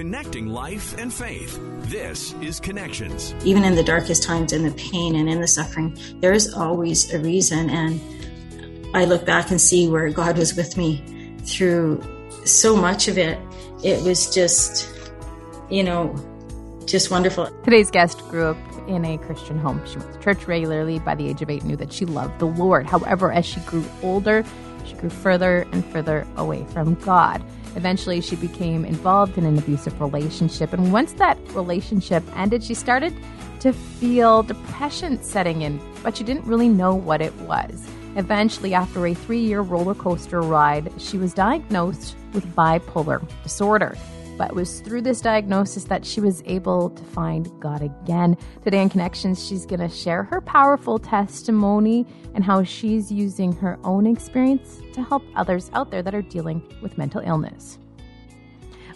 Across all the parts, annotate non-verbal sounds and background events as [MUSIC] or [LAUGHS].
connecting life and faith. This is Connections. Even in the darkest times, in the pain and in the suffering, there is always a reason. And I look back and see where God was with me through so much of it. It was just, you know, just wonderful. Today's guest grew up in a Christian home. She went to church regularly. By the age of eight, knew that she loved the Lord. However, as she grew older, she grew further and further away from God. Eventually, she became involved in an abusive relationship. And once that relationship ended, she started to feel depression setting in, but she didn't really know what it was. Eventually, after a three year roller coaster ride, she was diagnosed with bipolar disorder. But it was through this diagnosis that she was able to find God again. Today in Connections, she's going to share her powerful testimony and how she's using her own experience to help others out there that are dealing with mental illness.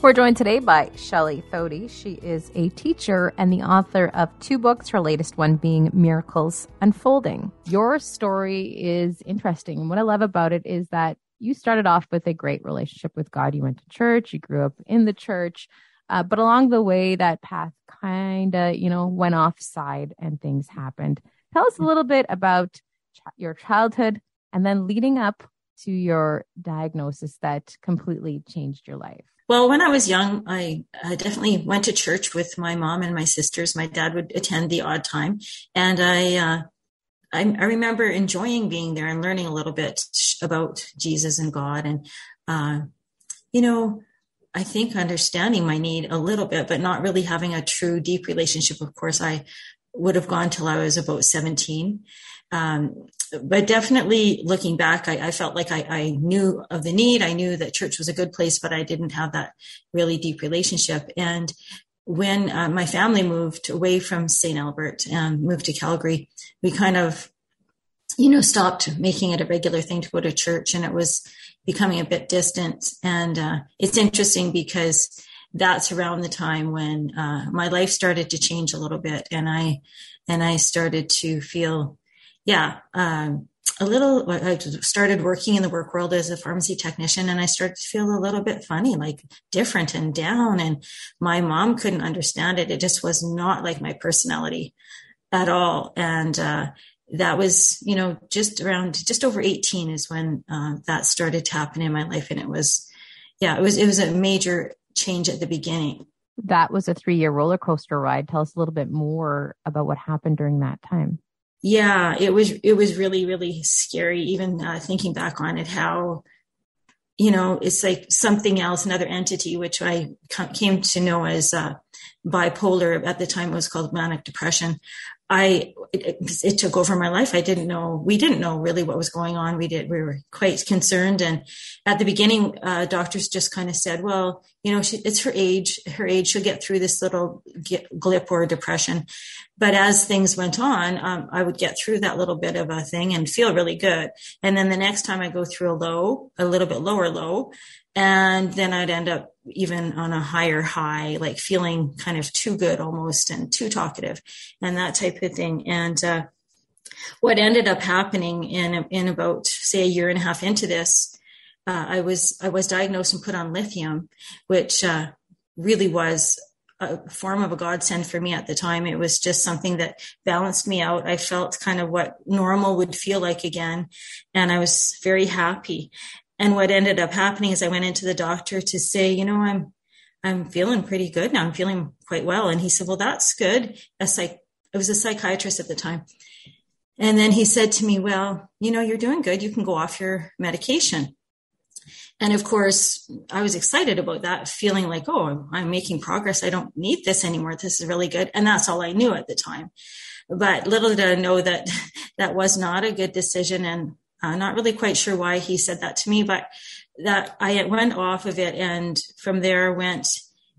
We're joined today by Shelley Thody. She is a teacher and the author of two books, her latest one being Miracles Unfolding. Your story is interesting. What I love about it is that you started off with a great relationship with God. You went to church, you grew up in the church, uh, but along the way, that path kind of, you know, went offside and things happened. Tell us a little bit about ch- your childhood and then leading up to your diagnosis that completely changed your life. Well, when I was young, I, I, definitely went to church with my mom and my sisters. My dad would attend the odd time, and I uh, I, I, remember enjoying being there and learning a little bit about Jesus and God. And, uh, you know, I think understanding my need a little bit, but not really having a true deep relationship. Of course, I would have gone till I was about 17. Um, but definitely looking back, I, I felt like I, I, knew of the need. I knew that church was a good place, but I didn't have that really deep relationship. And when uh, my family moved away from St. Albert and moved to Calgary, we kind of, you know, stopped making it a regular thing to go to church and it was becoming a bit distant. And uh, it's interesting because that's around the time when uh, my life started to change a little bit and I, and I started to feel, yeah, um, a little i started working in the work world as a pharmacy technician and i started to feel a little bit funny like different and down and my mom couldn't understand it. It just was not like my personality at all. And uh, that was you know just around just over 18 is when uh, that started to happen in my life and it was yeah it was it was a major change at the beginning. That was a three year roller coaster ride. Tell us a little bit more about what happened during that time yeah, it was it was really really scary. Even uh, thinking back on it, how you know it's like something else, another entity, which I came to know as uh, bipolar. At the time, it was called manic depression. I it, it, took over my life. I didn't know. We didn't know really what was going on. We did. We were quite concerned. And at the beginning, uh, doctors just kind of said, "Well, you know, she, it's her age. Her age. She'll get through this little glip or depression." But as things went on, um, I would get through that little bit of a thing and feel really good. And then the next time I go through a low, a little bit lower low, and then I'd end up even on a higher high, like feeling kind of too good almost and too talkative and that type of thing. And, uh, what ended up happening in, in about, say, a year and a half into this, uh, I was, I was diagnosed and put on lithium, which, uh, really was a form of a godsend for me at the time. It was just something that balanced me out. I felt kind of what normal would feel like again. And I was very happy. And what ended up happening is I went into the doctor to say, you know, I'm, I'm feeling pretty good now. I'm feeling quite well. And he said, well, that's good. A psych, I was a psychiatrist at the time. And then he said to me, well, you know, you're doing good. You can go off your medication. And of course, I was excited about that, feeling like, oh, I'm making progress. I don't need this anymore. This is really good. And that's all I knew at the time. But little did I know that [LAUGHS] that was not a good decision. And uh, not really quite sure why he said that to me, but that I went off of it and from there went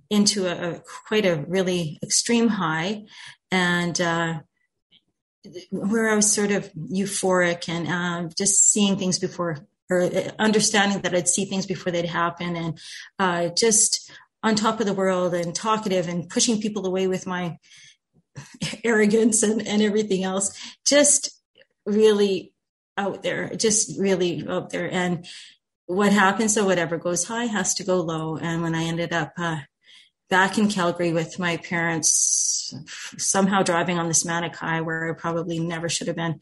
into a, a quite a really extreme high and uh, where I was sort of euphoric and uh, just seeing things before or understanding that I'd see things before they'd happen and uh, just on top of the world and talkative and pushing people away with my [LAUGHS] arrogance and, and everything else. Just really out there, just really out there. And what happens, so whatever goes high has to go low. And when I ended up uh, back in Calgary with my parents, somehow driving on this manic high where I probably never should have been.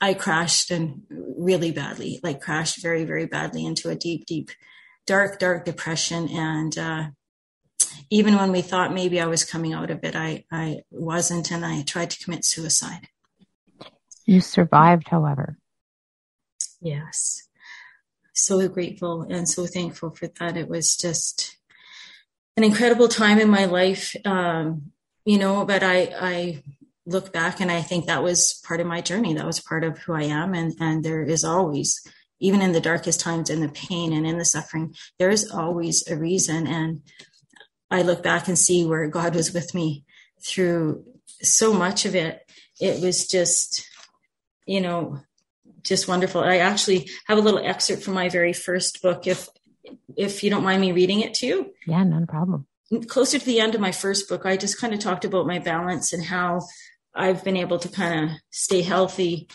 I crashed and really badly, like crashed very, very badly into a deep, deep, dark, dark depression. And uh, even when we thought maybe I was coming out of it, I, I wasn't, and I tried to commit suicide. You survived, however. Yes. So grateful and so thankful for that. It was just an incredible time in my life. Um, you know, but I, I look back and I think that was part of my journey. That was part of who I am. And, and there is always, even in the darkest times, in the pain and in the suffering, there is always a reason. And I look back and see where God was with me through so much of it. It was just, you know, just wonderful. I actually have a little excerpt from my very first book, if if you don't mind me reading it to you. Yeah, not a problem. Closer to the end of my first book, I just kind of talked about my balance and how I've been able to kind of stay healthy.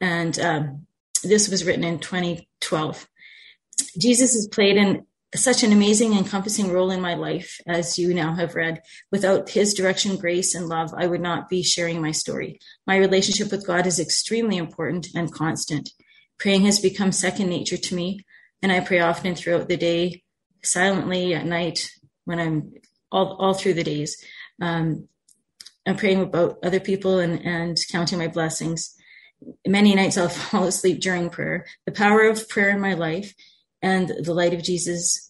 And um, this was written in 2012. Jesus is played an such an amazing, encompassing role in my life, as you now have read. Without his direction, grace, and love, I would not be sharing my story. My relationship with God is extremely important and constant. Praying has become second nature to me, and I pray often throughout the day, silently at night, when I'm all, all through the days. Um, I'm praying about other people and, and counting my blessings. Many nights I'll [LAUGHS] fall asleep during prayer. The power of prayer in my life and the light of Jesus,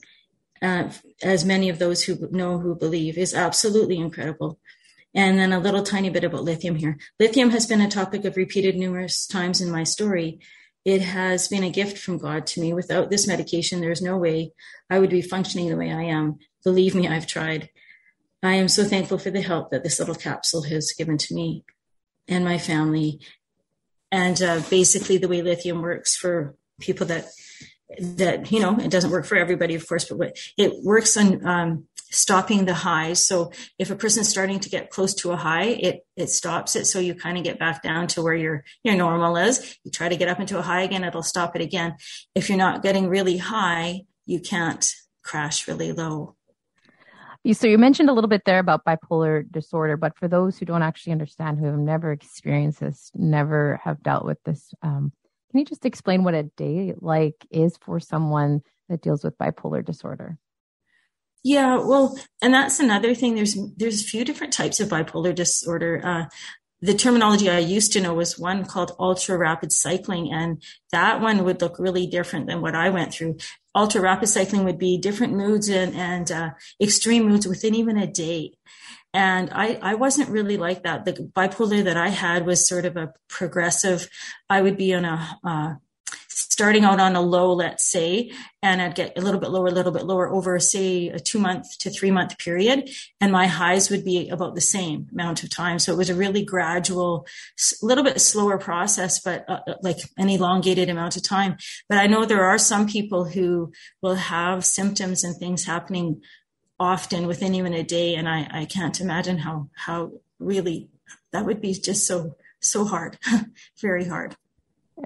uh, as many of those who know who believe, is absolutely incredible. And then a little tiny bit about lithium here. Lithium has been a topic of repeated numerous times in my story. It has been a gift from God to me. Without this medication, there's no way I would be functioning the way I am. Believe me, I've tried. I am so thankful for the help that this little capsule has given to me and my family. And uh, basically, the way lithium works for people that that you know it doesn't work for everybody of course but it works on um, stopping the highs. So if a person's starting to get close to a high it it stops it. So you kind of get back down to where your your normal is. You try to get up into a high again it'll stop it again. If you're not getting really high you can't crash really low. So you mentioned a little bit there about bipolar disorder, but for those who don't actually understand, who have never experienced this, never have dealt with this, um, can you just explain what a day like is for someone that deals with bipolar disorder? Yeah, well, and that's another thing. There's there's a few different types of bipolar disorder. Uh, the terminology I used to know was one called ultra rapid cycling, and that one would look really different than what I went through. Ultra rapid cycling would be different moods and, and uh, extreme moods within even a day. And I, I wasn't really like that. The bipolar that I had was sort of a progressive. I would be on a, uh, starting out on a low, let's say, and I'd get a little bit lower, a little bit lower over, say, a two month to three month period. And my highs would be about the same amount of time. So it was a really gradual, a little bit slower process, but uh, uh, like an elongated amount of time. But I know there are some people who will have symptoms and things happening often within even a day. And I, I can't imagine how, how really that would be just so, so hard, [LAUGHS] very hard.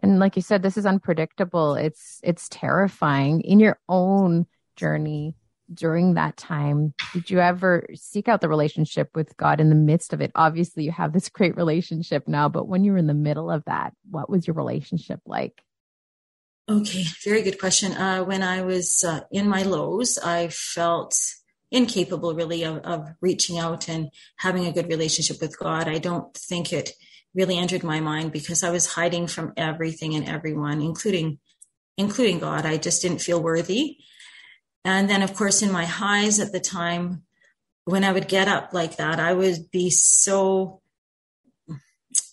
And like you said, this is unpredictable. It's, it's terrifying in your own journey during that time. Did you ever seek out the relationship with God in the midst of it? Obviously, you have this [LAUGHS] great relationship now, but when you were in the middle of that, what was your relationship like? Okay, very good question. Uh, when I was uh, in my lows, I felt incapable really of, of reaching out and having a good relationship with God. I don't think it really entered my mind because I was hiding from everything and everyone, including including God. I just didn't feel worthy. And then of course in my highs at the time, when I would get up like that, I would be so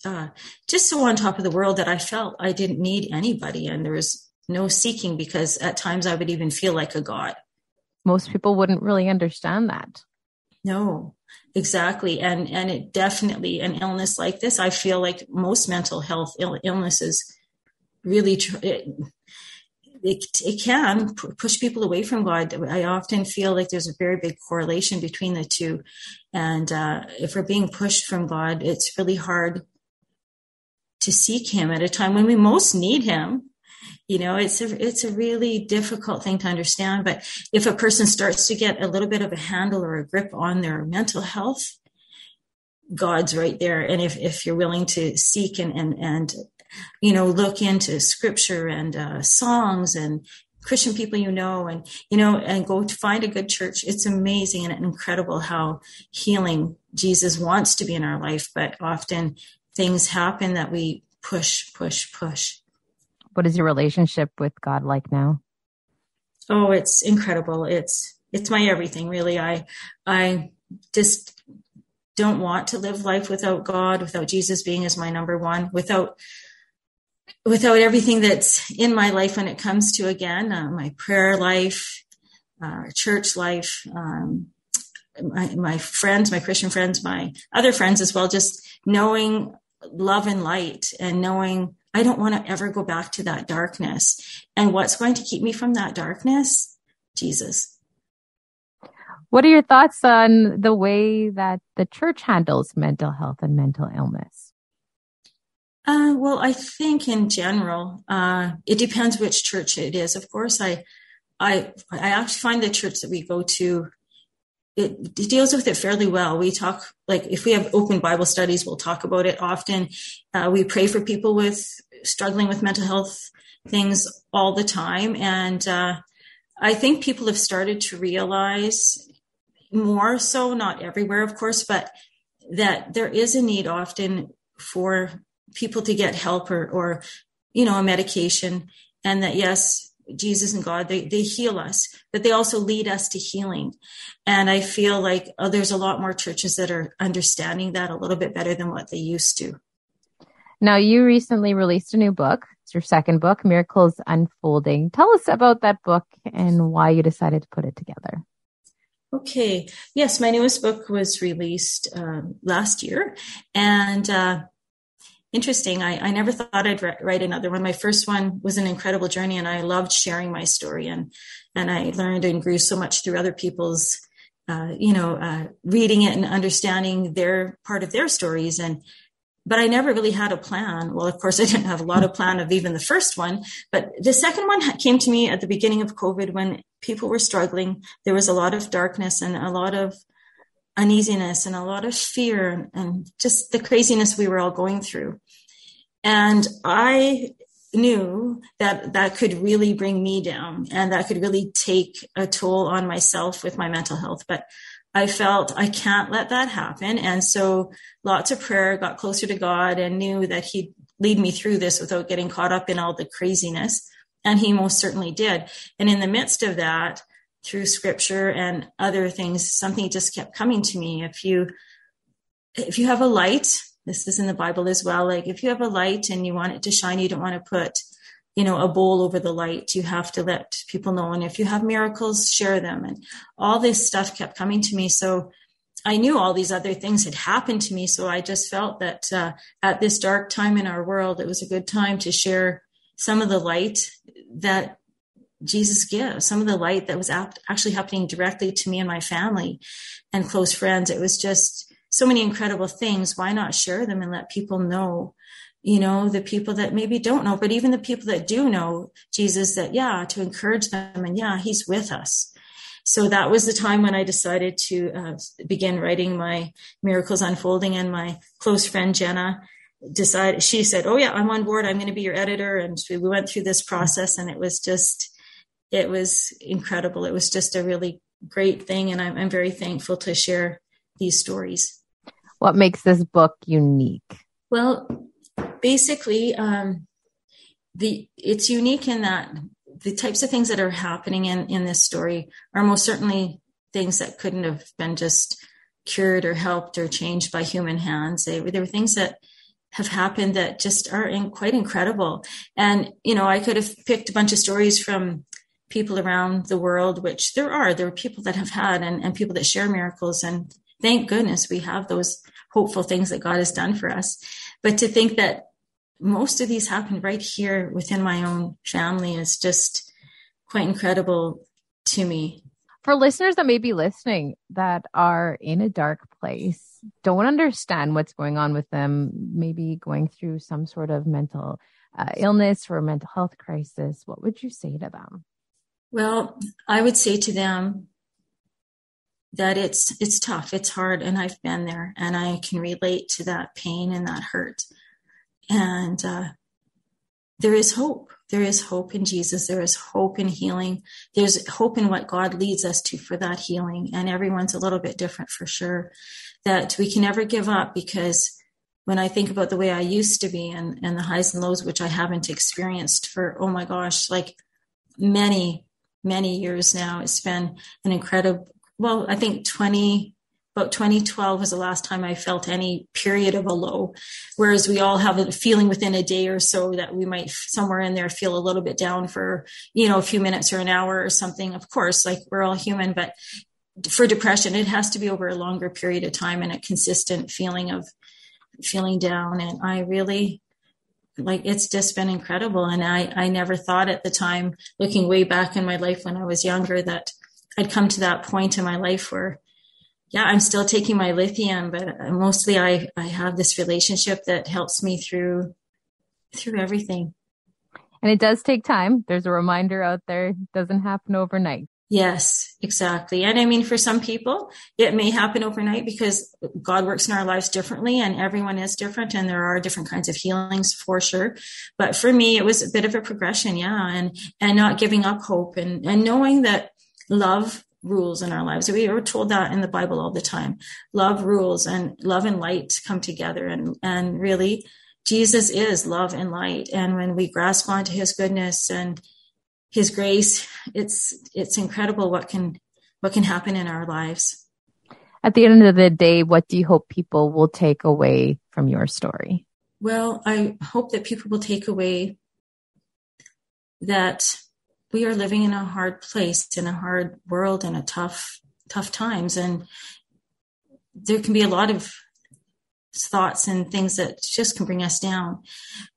uh, just so on top of the world that I felt I didn't need anybody and there was no seeking because at times I would even feel like a God most people wouldn't really understand that. No, exactly. And, and it definitely, an illness like this, I feel like most mental health Ill- illnesses really, tr- it, it, it can push people away from God. I often feel like there's a very big correlation between the two. And uh, if we're being pushed from God, it's really hard to seek Him at a time when we most need Him. You know it's a it's a really difficult thing to understand but if a person starts to get a little bit of a handle or a grip on their mental health god's right there and if if you're willing to seek and and and you know look into scripture and uh, songs and Christian people you know, and you know, and go to find a good church. It's amazing and incredible how healing Jesus wants to be in our life, but often things happen that we push, push, push. What is your relationship with God like now? Oh, it's incredible. It's it's my everything, really. I I just don't want to live life without God, without Jesus being as my number one, without without everything that's in my life when it comes to again uh, my prayer life, uh, church life, um, my, my friends, my Christian friends, my other friends as well, just knowing love and light and knowing I don't want to ever go back to that darkness. And what's going to keep me from that darkness? Jesus. What are your thoughts on the way that the church handles mental health and mental illness? Uh, well, I think in general, uh, it depends which church it is. Of course, I, I, I actually find the church that we go to, it, deals with it fairly well. We talk like if we have open Bible studies, we'll talk about it often. Uh, we pray for people with struggling with mental health things all the time, and uh, I think people have started to realize more so, not everywhere, of course, but that there is a need often for people to get help or, or, you know, a medication and that yes, Jesus and God, they, they heal us, but they also lead us to healing. And I feel like oh, there's a lot more churches that are understanding that a little bit better than what they used to. Now, you recently released a new book. It's your second book, Miracles Unfolding. Tell us about that book and why you decided to put it together. Okay. Yes, my newest book was released uh, last year. And uh, interesting. I, I never thought I'd write another one. My first one was an incredible journey and I loved sharing my story and, and I learned and grew so much through other people's, uh, you know, uh, reading it and understanding their part of their stories. And, but I never really had a plan. Well, of course [LAUGHS] I didn't have a lot of plan of even the first one, but the second one came to me at the beginning of COVID when people were struggling. There was a lot of darkness and a lot of uneasiness and a lot of fear and just the craziness we were all going through. And I knew that that could really bring me down and that could really take a toll on myself with my mental health. But I felt I can't let that happen. And so lots of prayer, got closer to God and knew that He'd lead me through this without getting caught up in all the craziness. And He most certainly did. And in the midst of that, through scripture and other things, something just kept coming to me. If you, if you have a light, this is in the Bible as well. Like if you have a light and you want it to shine, you don't want to put, you know, a bowl over the light. You have to let people know. And if you have miracles, share them. And all this stuff kept coming to me. So I knew all these other things had happened to me. So I just felt that uh, at this dark time in our world, it was a good time to share some of the light that Jesus gives, some of the light that was actually happening directly to me and my family and close friends. It was just so many incredible things. Why not share them and let people know, you know, the people that maybe don't know, but even the people that do know Jesus, that, yeah, to encourage them and yeah, he's with us. So that was the time when I decided to uh, begin writing my Miracles Unfolding and my close friend Jenna decided, she said, Oh yeah, I'm on board. I'm going to be your editor. And we went through this process and it was just, it was incredible. It was just a really great thing. And I'm, I'm very thankful to share these stories. What makes this book unique? Well, basically, um, the it's unique in that the types of things that are happening in, in this story are most certainly things that couldn't have been just cured or helped or changed by human hands. They, they were things that have happened that just are in, quite incredible. And, you know, I could have picked a bunch of stories from people around the world, which there are. There are people that have had and, and people that share miracles. And thank goodness we have those hopeful things that God has done for us. But to think that most of these happened right here within my own family is just quite incredible to me. For listeners that may be listening that are in a dark place, don't understand what's going on with them, maybe going through some sort of mental uh, illness or mental health crisis, what would you say to them? Well, I would say to them that it's it's tough, it's hard, and I've been there, and I can relate to that pain and that hurt. And uh, there is hope. There is hope in Jesus. There is hope in healing. There's hope in what God leads us to for that healing. And everyone's a little bit different for sure. That we can never give up because when I think about the way I used to be and, and the highs and lows, which I haven't experienced for, oh my gosh, like many, many years now, it's been an incredible, well, I think 20, about 2012 was the last time I felt any period of a low. Whereas we all have a feeling within a day or so that we might somewhere in there feel a little bit down for, you know, a few minutes or an hour or something. Of course, like we're all human, but for depression, it has to be over a longer period of time and a consistent feeling of feeling down. And I really, like it's just been incredible and i i never thought at the time looking way back in my life when i was younger that i'd come to that point in my life where yeah, I'm still taking my lithium, but mostly I, I have this relationship that helps me through, through everything. And it does take time. There's a reminder out there. It doesn't happen overnight. Yes, exactly. And I mean, for some people, it may happen overnight because God works in our lives differently and everyone is different and there are different kinds of healings for sure. But for me, it was a bit of a progression. Yeah. And, and not giving up hope and, and knowing that love rules in our lives. We are told that in the Bible all the time. Love rules and love and light come together. And, and really, Jesus is love and light. And when we grasp onto his goodness and his grace, it's, it's incredible what can, what can happen in our lives. At the end of the day, what do you hope people will take away from your story? Well, I hope that people will take away that we are living in a hard place, in a hard world, in a tough, tough times. And there can be a lot of thoughts and things that just can bring us down.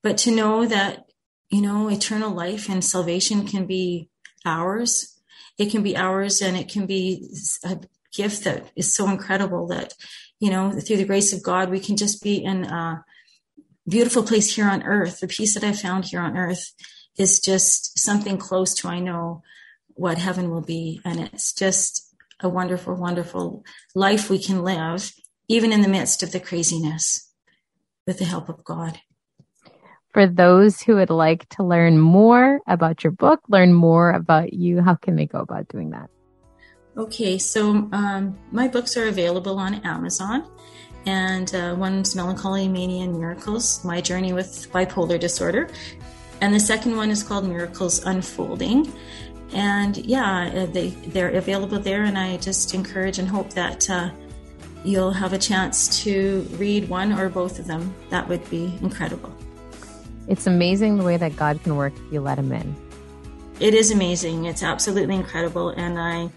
But to know that, you know, eternal life and salvation can be ours. It can be ours and it can be a gift that is so incredible that, you know, through the grace of God, we can just be in a beautiful place here on earth, the peace that I found here on earth is just something close to I know what heaven will be. And it's just a wonderful, wonderful life we can live, even in the midst of the craziness, with the help of God. For those who would like to learn more about your book, learn more about you, how can they go about doing that? Okay, so um, my books are available on Amazon and uh, one's Melancholy, Mania, and Miracles My Journey with Bipolar Disorder. And the second one is called Miracles Unfolding. And yeah, uh, they, they're available there. And I just encourage and hope that uh, you'll have a chance to read one or both of them. That would be incredible. It's amazing the way that God can work if you let Him in. It is amazing. It's absolutely incredible. And I,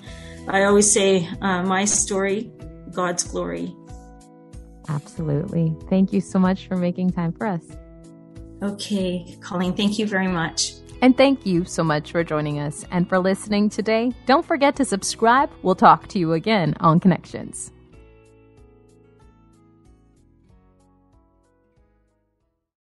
I always say, uh, my story, God's glory. Absolutely. Thank you so much for making time for us. Okay, Colleen, thank you very much. And thank you so much for joining us and for listening today. Don't forget to subscribe. We'll talk to you again on Connections.